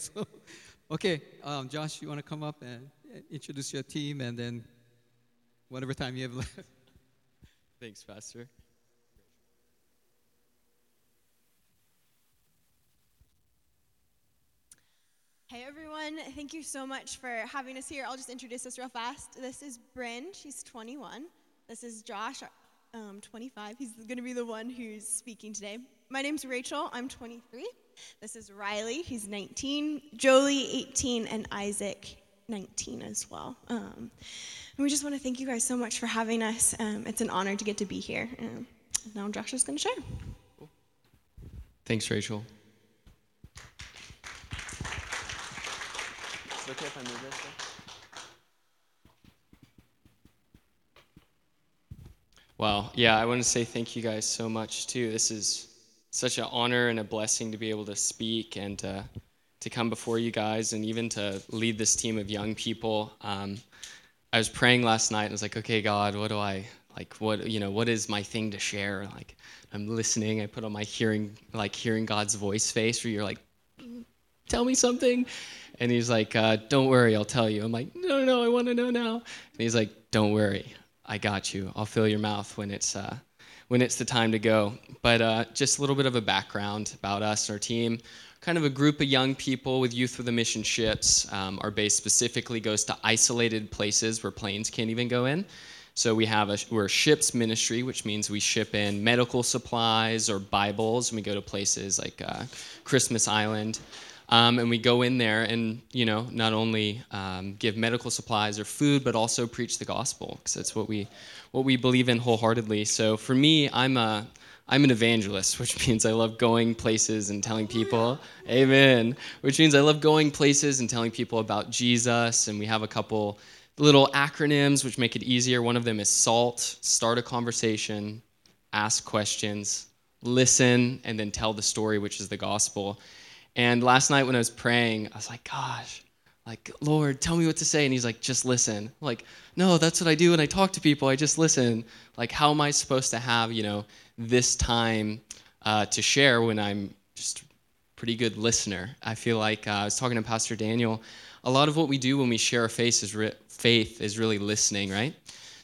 so, okay, um, Josh, you want to come up and introduce your team and then whatever time you have left. Thanks, Pastor. Hey everyone, thank you so much for having us here. I'll just introduce us real fast. This is Bryn, she's 21. This is Josh, um, 25. He's going to be the one who's speaking today. My name's Rachel, I'm 23. This is Riley, he's 19. Jolie, 18, and Isaac, 19 as well. Um, and we just want to thank you guys so much for having us. Um, it's an honor to get to be here. Um, now Josh is going to share. Thanks, Rachel. okay if I move this? Wow. Yeah, I want to say thank you guys so much too. This is such an honor and a blessing to be able to speak and uh, to come before you guys and even to lead this team of young people. Um, I was praying last night and I was like, okay, God, what do I like? What you know? What is my thing to share? Like, I'm listening. I put on my hearing, like hearing God's voice face, where you're like, tell me something. And he's like, uh, Don't worry, I'll tell you. I'm like, No, no, no, I want to know now. And he's like, Don't worry, I got you. I'll fill your mouth when it's uh, when it's the time to go. But uh, just a little bit of a background about us, our team. Kind of a group of young people with Youth with a Mission ships. Um, our base specifically goes to isolated places where planes can't even go in. So we have a we're a ships ministry, which means we ship in medical supplies or Bibles, and we go to places like uh, Christmas Island. Um, and we go in there and, you know, not only um, give medical supplies or food, but also preach the gospel, because that's what we, what we believe in wholeheartedly. So for me, I'm a, I'm an evangelist, which means I love going places and telling people, amen, which means I love going places and telling people about Jesus. And we have a couple little acronyms which make it easier. One of them is SALT, start a conversation, ask questions, listen, and then tell the story, which is the gospel. And last night when I was praying, I was like, gosh, like, Lord, tell me what to say. And he's like, just listen. I'm like, no, that's what I do when I talk to people. I just listen. Like, how am I supposed to have, you know, this time uh, to share when I'm just pretty good listener? I feel like uh, I was talking to Pastor Daniel. A lot of what we do when we share our faith is, re- faith is really listening, right?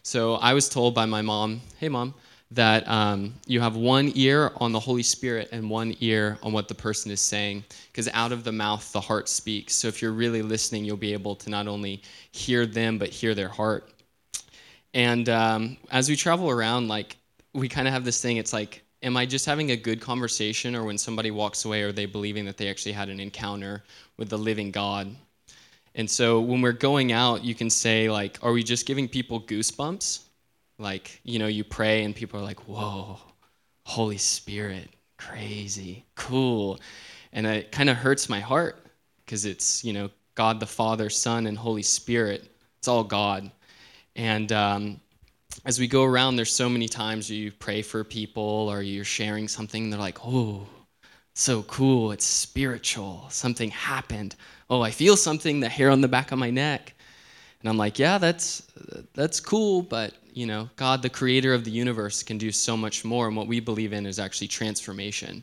So I was told by my mom, hey, mom, that um, you have one ear on the Holy Spirit and one ear on what the person is saying, because out of the mouth the heart speaks. So if you're really listening, you'll be able to not only hear them, but hear their heart. And um, as we travel around, like, we kind of have this thing it's like, am I just having a good conversation, or when somebody walks away, are they believing that they actually had an encounter with the living God? And so when we're going out, you can say, like, are we just giving people goosebumps? Like, you know, you pray and people are like, whoa, Holy Spirit, crazy, cool. And it kind of hurts my heart because it's, you know, God the Father, Son, and Holy Spirit. It's all God. And um, as we go around, there's so many times you pray for people or you're sharing something, they're like, oh, so cool, it's spiritual, something happened. Oh, I feel something, the hair on the back of my neck. And I'm like, yeah, that's that's cool, but you know, God, the creator of the universe, can do so much more. And what we believe in is actually transformation.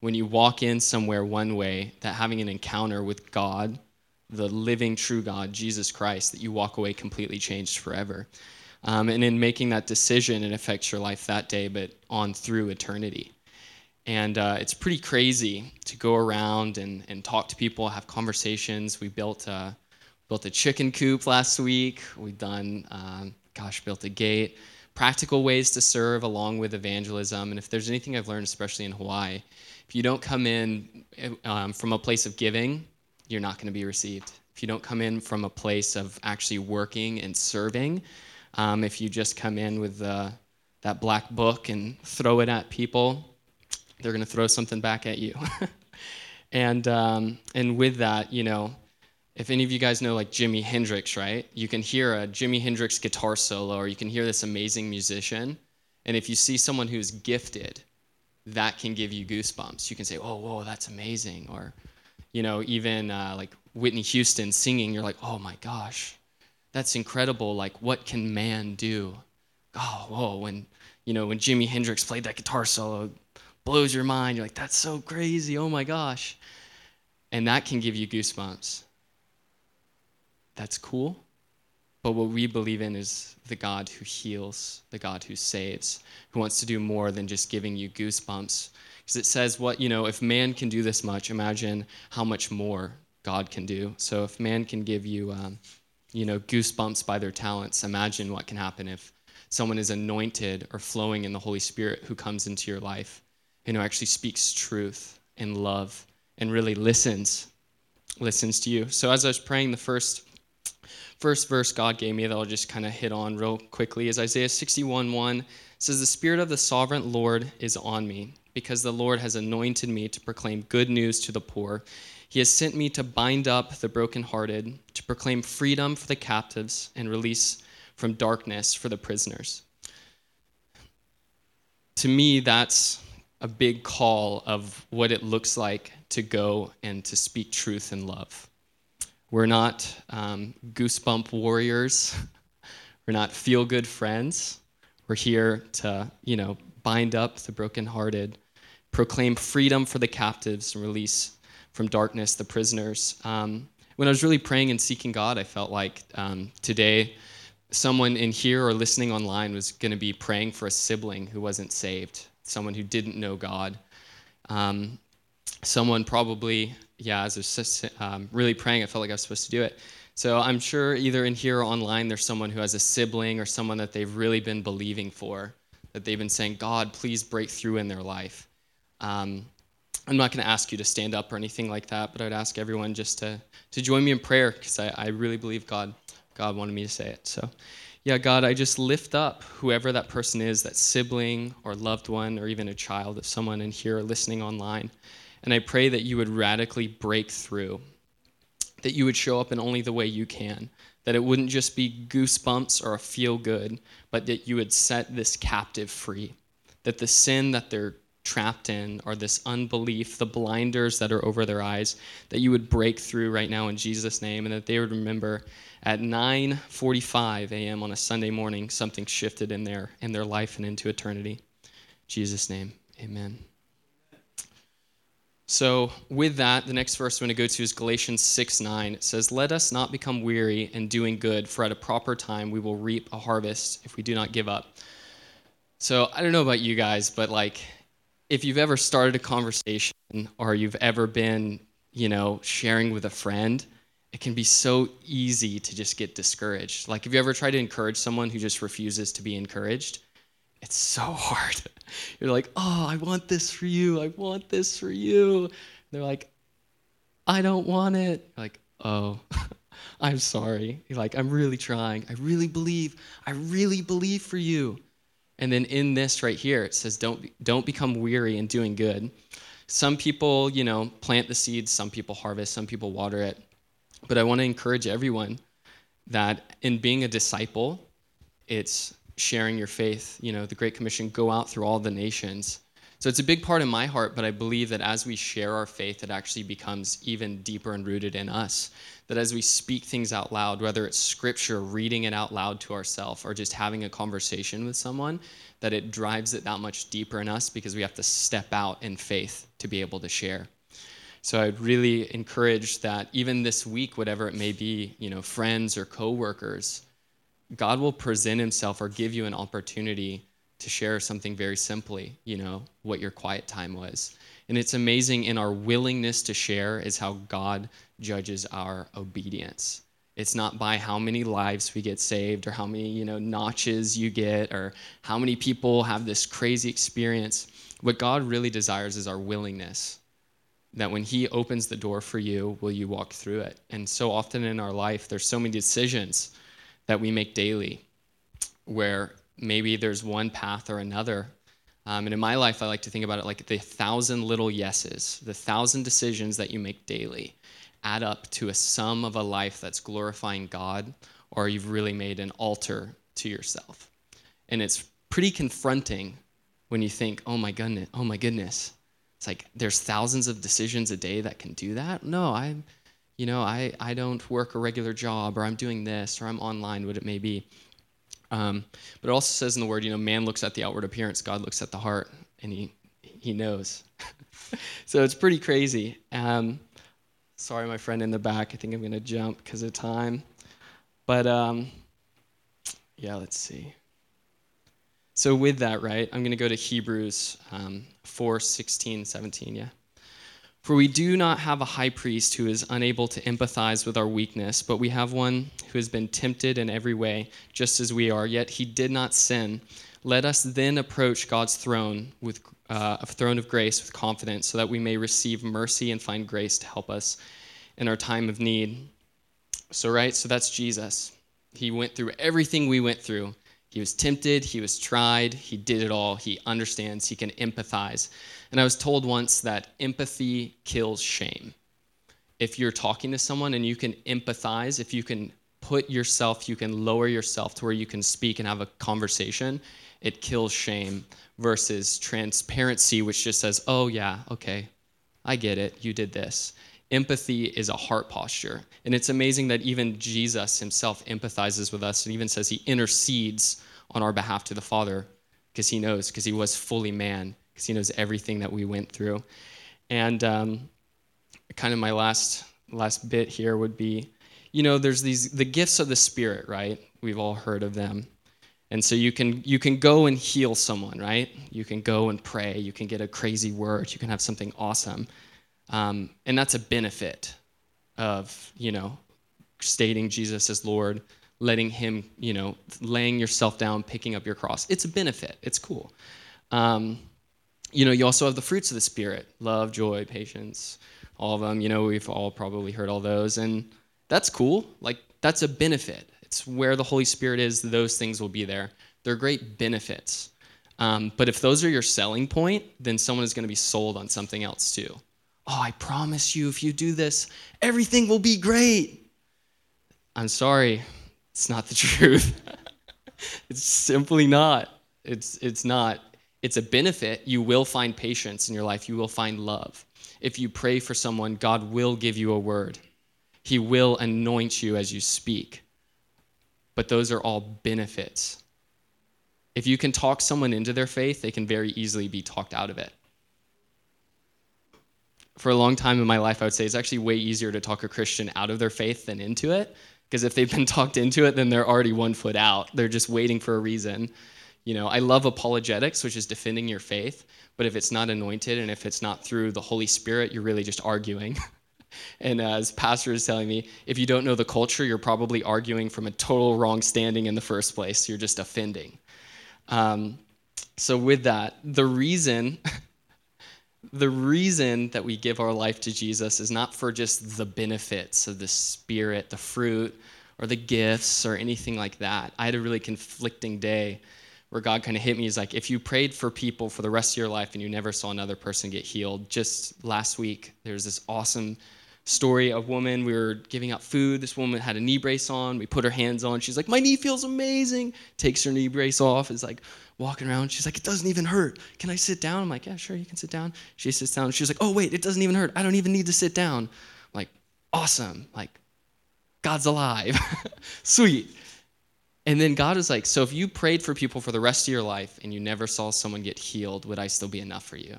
When you walk in somewhere one way, that having an encounter with God, the living, true God, Jesus Christ, that you walk away completely changed forever. Um, and in making that decision, it affects your life that day, but on through eternity. And uh, it's pretty crazy to go around and, and talk to people, have conversations. We built a, built a chicken coop last week. We've done um, gosh, built a gate, practical ways to serve along with evangelism. And if there's anything I've learned, especially in Hawaii, if you don't come in um, from a place of giving, you're not going to be received. If you don't come in from a place of actually working and serving, um, if you just come in with uh, that black book and throw it at people, they're going to throw something back at you. and um, and with that, you know, if any of you guys know like Jimi Hendrix, right? You can hear a Jimi Hendrix guitar solo or you can hear this amazing musician. And if you see someone who's gifted, that can give you goosebumps. You can say, oh, whoa, that's amazing. Or, you know, even uh, like Whitney Houston singing, you're like, oh my gosh, that's incredible. Like, what can man do? Oh, whoa, when, you know, when Jimi Hendrix played that guitar solo, blows your mind. You're like, that's so crazy. Oh my gosh. And that can give you goosebumps. That's cool. But what we believe in is the God who heals, the God who saves, who wants to do more than just giving you goosebumps. Because it says, what, you know, if man can do this much, imagine how much more God can do. So if man can give you, um, you know, goosebumps by their talents, imagine what can happen if someone is anointed or flowing in the Holy Spirit who comes into your life and who actually speaks truth and love and really listens, listens to you. So as I was praying, the first first verse God gave me that I'll just kind of hit on real quickly is Isaiah 61 1 says, The Spirit of the sovereign Lord is on me, because the Lord has anointed me to proclaim good news to the poor. He has sent me to bind up the brokenhearted, to proclaim freedom for the captives and release from darkness for the prisoners. To me, that's a big call of what it looks like to go and to speak truth and love. We're not um, goosebump warriors. We're not feel good friends. We're here to, you know, bind up the brokenhearted, proclaim freedom for the captives, and release from darkness the prisoners. Um, when I was really praying and seeking God, I felt like um, today someone in here or listening online was going to be praying for a sibling who wasn't saved, someone who didn't know God. Um, someone probably, yeah, as I was um, really praying, I felt like I was supposed to do it. So I'm sure either in here or online, there's someone who has a sibling or someone that they've really been believing for, that they've been saying, God, please break through in their life. Um, I'm not going to ask you to stand up or anything like that, but I'd ask everyone just to, to join me in prayer because I, I really believe God God wanted me to say it. So, yeah, God, I just lift up whoever that person is, that sibling or loved one or even a child of someone in here or listening online. And I pray that you would radically break through, that you would show up in only the way you can, that it wouldn't just be goosebumps or a feel good, but that you would set this captive free, that the sin that they're trapped in or this unbelief, the blinders that are over their eyes, that you would break through right now in Jesus' name, and that they would remember at 9:45 a.m. on a Sunday morning, something shifted in their in their life and into eternity. Jesus' name, Amen. So, with that, the next verse I'm going to go to is Galatians 6 9. It says, Let us not become weary in doing good, for at a proper time we will reap a harvest if we do not give up. So, I don't know about you guys, but like, if you've ever started a conversation or you've ever been, you know, sharing with a friend, it can be so easy to just get discouraged. Like, have you ever tried to encourage someone who just refuses to be encouraged? It's so hard. You're like, oh, I want this for you. I want this for you. They're like, I don't want it. You're like, oh, I'm sorry. You're like, I'm really trying. I really believe. I really believe for you. And then in this right here, it says, don't, don't become weary in doing good. Some people, you know, plant the seeds, some people harvest, some people water it. But I want to encourage everyone that in being a disciple, it's sharing your faith. You know, the Great Commission go out through all the nations. So it's a big part of my heart, but I believe that as we share our faith, it actually becomes even deeper and rooted in us. That as we speak things out loud, whether it's scripture, reading it out loud to ourselves, or just having a conversation with someone, that it drives it that much deeper in us because we have to step out in faith to be able to share. So I'd really encourage that even this week, whatever it may be, you know, friends or coworkers, God will present himself or give you an opportunity to share something very simply, you know, what your quiet time was. And it's amazing in our willingness to share is how God judges our obedience. It's not by how many lives we get saved or how many, you know, notches you get or how many people have this crazy experience. What God really desires is our willingness that when he opens the door for you, will you walk through it? And so often in our life, there's so many decisions that we make daily where maybe there's one path or another. Um, and in my life, I like to think about it like the thousand little yeses, the thousand decisions that you make daily add up to a sum of a life that's glorifying God, or you've really made an altar to yourself. And it's pretty confronting when you think, oh my goodness, oh my goodness, it's like there's thousands of decisions a day that can do that. No, I, you know, I, I don't work a regular job or I'm doing this or I'm online, what it may be. Um, but it also says in the word, you know, man looks at the outward appearance, God looks at the heart, and he, he knows. so it's pretty crazy. Um, Sorry, my friend in the back. I think I'm going to jump because of time. But um, yeah, let's see. So, with that, right, I'm going to go to Hebrews um, 4 16, 17. Yeah. For we do not have a high priest who is unable to empathize with our weakness, but we have one who has been tempted in every way, just as we are, yet he did not sin. Let us then approach God's throne with uh, a throne of grace with confidence, so that we may receive mercy and find grace to help us in our time of need. So, right, so that's Jesus. He went through everything we went through. He was tempted, he was tried, he did it all. He understands, he can empathize. And I was told once that empathy kills shame. If you're talking to someone and you can empathize, if you can put yourself, you can lower yourself to where you can speak and have a conversation, it kills shame versus transparency, which just says, oh, yeah, okay, I get it, you did this. Empathy is a heart posture. And it's amazing that even Jesus himself empathizes with us and even says he intercedes on our behalf to the Father because he knows, because he was fully man because he knows everything that we went through. And um, kind of my last last bit here would be, you know, there's these the gifts of the Spirit, right? We've all heard of them. And so you can you can go and heal someone, right? You can go and pray. You can get a crazy word. You can have something awesome, um, and that's a benefit of you know stating Jesus as Lord, letting Him, you know, laying yourself down, picking up your cross. It's a benefit. It's cool. Um, you know, you also have the fruits of the Spirit love, joy, patience, all of them. You know, we've all probably heard all those. And that's cool. Like, that's a benefit. It's where the Holy Spirit is, those things will be there. They're great benefits. Um, but if those are your selling point, then someone is going to be sold on something else too. Oh, I promise you, if you do this, everything will be great. I'm sorry, it's not the truth. it's simply not. It's, it's not it's a benefit. You will find patience in your life, you will find love. If you pray for someone, God will give you a word, He will anoint you as you speak. But those are all benefits. If you can talk someone into their faith, they can very easily be talked out of it. For a long time in my life, I would say it's actually way easier to talk a Christian out of their faith than into it. Because if they've been talked into it, then they're already one foot out. They're just waiting for a reason. You know, I love apologetics, which is defending your faith, but if it's not anointed and if it's not through the Holy Spirit, you're really just arguing. and as pastor is telling me, if you don't know the culture, you're probably arguing from a total wrong standing in the first place. You're just offending. Um, so with that, the reason the reason that we give our life to Jesus is not for just the benefits of the spirit, the fruit, or the gifts or anything like that. I had a really conflicting day where God kind of hit me is like, if you prayed for people for the rest of your life and you never saw another person get healed, just last week, there's this awesome story of woman. We were giving out food. This woman had a knee brace on. We put her hands on. She's like, my knee feels amazing. Takes her knee brace off. Is like walking around. She's like, it doesn't even hurt. Can I sit down? I'm like, yeah, sure, you can sit down. She sits down. She's like, oh wait, it doesn't even hurt. I don't even need to sit down. I'm like, awesome. Like, God's alive. Sweet. And then God was like, So if you prayed for people for the rest of your life and you never saw someone get healed, would I still be enough for you?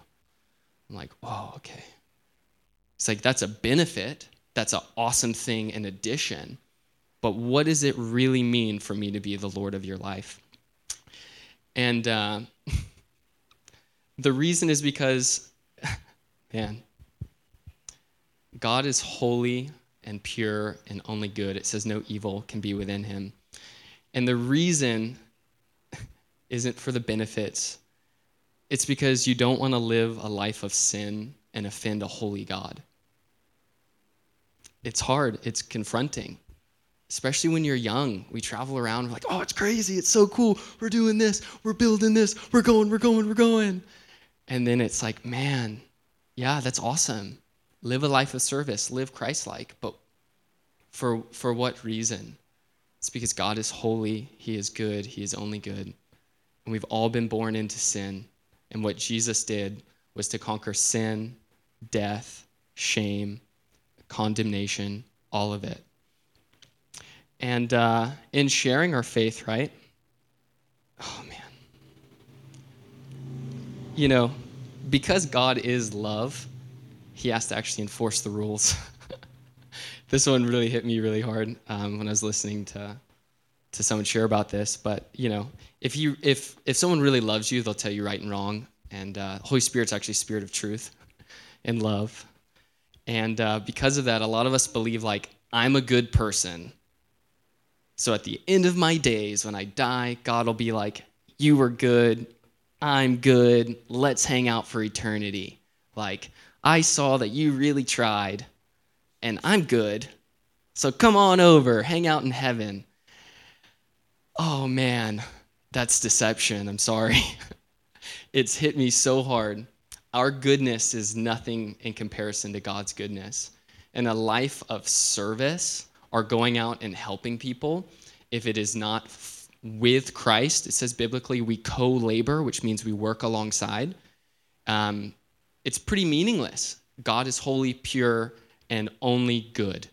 I'm like, Whoa, okay. It's like, that's a benefit. That's an awesome thing in addition. But what does it really mean for me to be the Lord of your life? And uh, the reason is because, man, God is holy and pure and only good. It says no evil can be within him. And the reason isn't for the benefits, it's because you don't want to live a life of sin and offend a holy God. It's hard, it's confronting. Especially when you're young, we travel around, we're like, oh, it's crazy, it's so cool, we're doing this, we're building this, we're going, we're going, we're going. And then it's like, man, yeah, that's awesome. Live a life of service, live Christ like, but for, for what reason? It's because God is holy, He is good, He is only good. And we've all been born into sin. And what Jesus did was to conquer sin, death, shame, condemnation, all of it. And uh, in sharing our faith, right? Oh, man. You know, because God is love, He has to actually enforce the rules. this one really hit me really hard um, when I was listening to to someone share about this. But you know, if you if if someone really loves you, they'll tell you right and wrong. And uh, Holy Spirit's actually spirit of truth and love. And uh, because of that, a lot of us believe like I'm a good person. So at the end of my days, when I die, God will be like, "You were good. I'm good. Let's hang out for eternity." Like I saw that you really tried, and I'm good. So come on over, hang out in heaven. Oh man, that's deception. I'm sorry. it's hit me so hard. Our goodness is nothing in comparison to God's goodness. And a life of service or going out and helping people, if it is not f- with Christ, it says biblically we co labor, which means we work alongside. Um, it's pretty meaningless. God is holy, pure, and only good.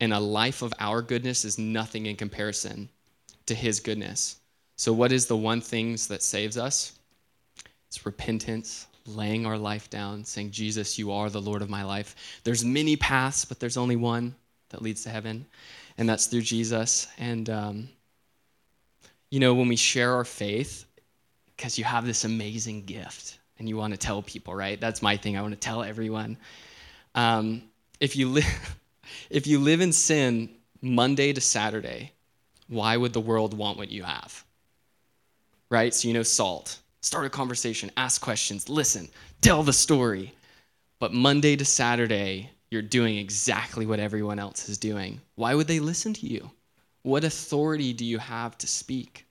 And a life of our goodness is nothing in comparison to his goodness. So, what is the one thing that saves us? It's repentance, laying our life down, saying, Jesus, you are the Lord of my life. There's many paths, but there's only one that leads to heaven, and that's through Jesus. And, um, you know, when we share our faith, because you have this amazing gift and you want to tell people, right? That's my thing. I want to tell everyone. Um, if you live, if you live in sin Monday to Saturday, why would the world want what you have? Right? So you know salt. Start a conversation, ask questions, listen, tell the story. But Monday to Saturday, you're doing exactly what everyone else is doing. Why would they listen to you? What authority do you have to speak?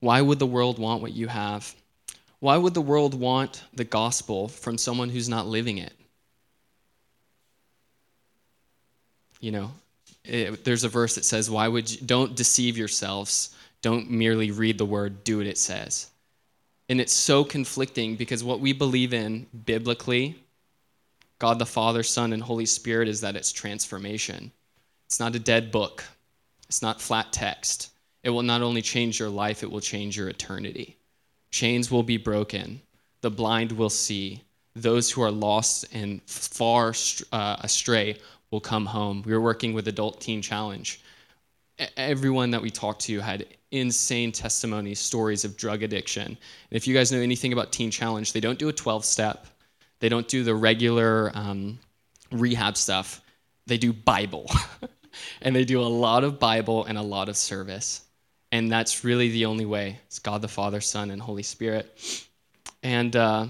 Why would the world want what you have? Why would the world want the gospel from someone who's not living it? You know, it, there's a verse that says, "Why would you, don't deceive yourselves? Don't merely read the word, do what it says." And it's so conflicting because what we believe in biblically, God the Father, Son, and Holy Spirit, is that it's transformation. It's not a dead book. It's not flat text. It will not only change your life, it will change your eternity. Chains will be broken. The blind will see. Those who are lost and far uh, astray will come home. We were working with Adult Teen Challenge. Everyone that we talked to had insane testimonies, stories of drug addiction. And if you guys know anything about Teen Challenge, they don't do a 12 step, they don't do the regular um, rehab stuff. They do Bible. and they do a lot of Bible and a lot of service. And that's really the only way. It's God the Father, Son, and Holy Spirit. And, uh,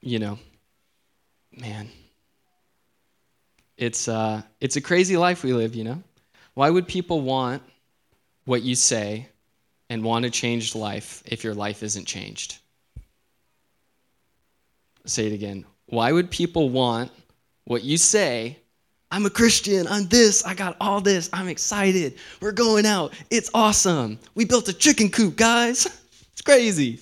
you know, man, it's, uh, it's a crazy life we live, you know? Why would people want what you say and want a changed life if your life isn't changed? say it again. Why would people want what you say I'm a Christian. I'm this. I got all this. I'm excited. We're going out. It's awesome. We built a chicken coop, guys. It's crazy.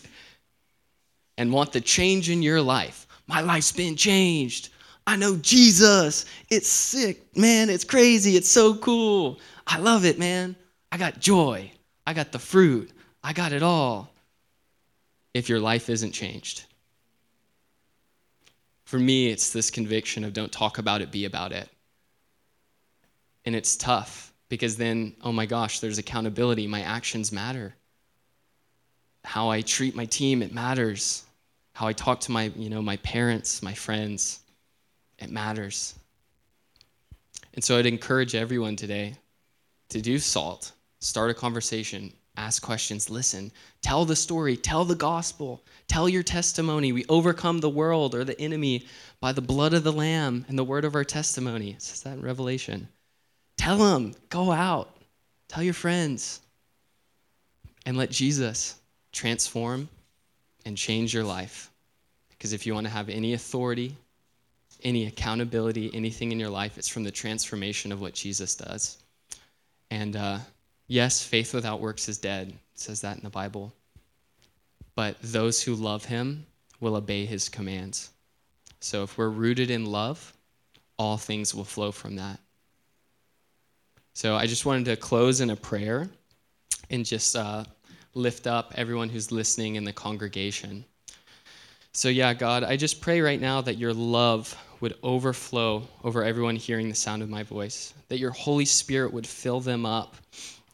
And want the change in your life. My life's been changed. I know Jesus. It's sick, man. It's crazy. It's so cool. I love it, man. I got joy. I got the fruit. I got it all. If your life isn't changed. For me, it's this conviction of don't talk about it, be about it. And it's tough because then, oh my gosh, there's accountability. My actions matter. How I treat my team, it matters. How I talk to my, you know, my parents, my friends, it matters. And so I'd encourage everyone today to do salt. Start a conversation, ask questions, listen, tell the story, tell the gospel, tell your testimony. We overcome the world or the enemy by the blood of the Lamb and the word of our testimony. It says that in Revelation. Tell them, go out, tell your friends, and let Jesus transform and change your life. Because if you want to have any authority, any accountability, anything in your life, it's from the transformation of what Jesus does. And uh, yes, faith without works is dead. It says that in the Bible. But those who love him will obey his commands. So if we're rooted in love, all things will flow from that. So I just wanted to close in a prayer and just uh, lift up everyone who's listening in the congregation. So, yeah, God, I just pray right now that your love would overflow over everyone hearing the sound of my voice, that your Holy Spirit would fill them up,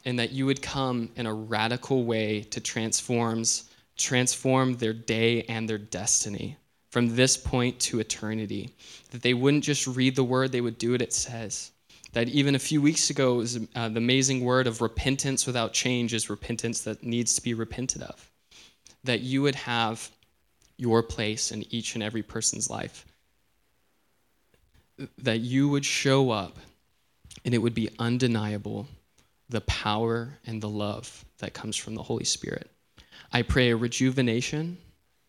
and that you would come in a radical way to transforms transform their day and their destiny from this point to eternity. That they wouldn't just read the word, they would do what it says. That even a few weeks ago, was uh, the amazing word of repentance without change is repentance that needs to be repented of. That you would have your place in each and every person's life. That you would show up and it would be undeniable the power and the love that comes from the Holy Spirit. I pray a rejuvenation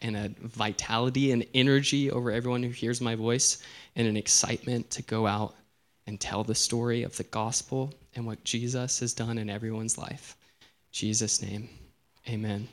and a vitality and energy over everyone who hears my voice and an excitement to go out and tell the story of the gospel and what Jesus has done in everyone's life. In Jesus' name, amen.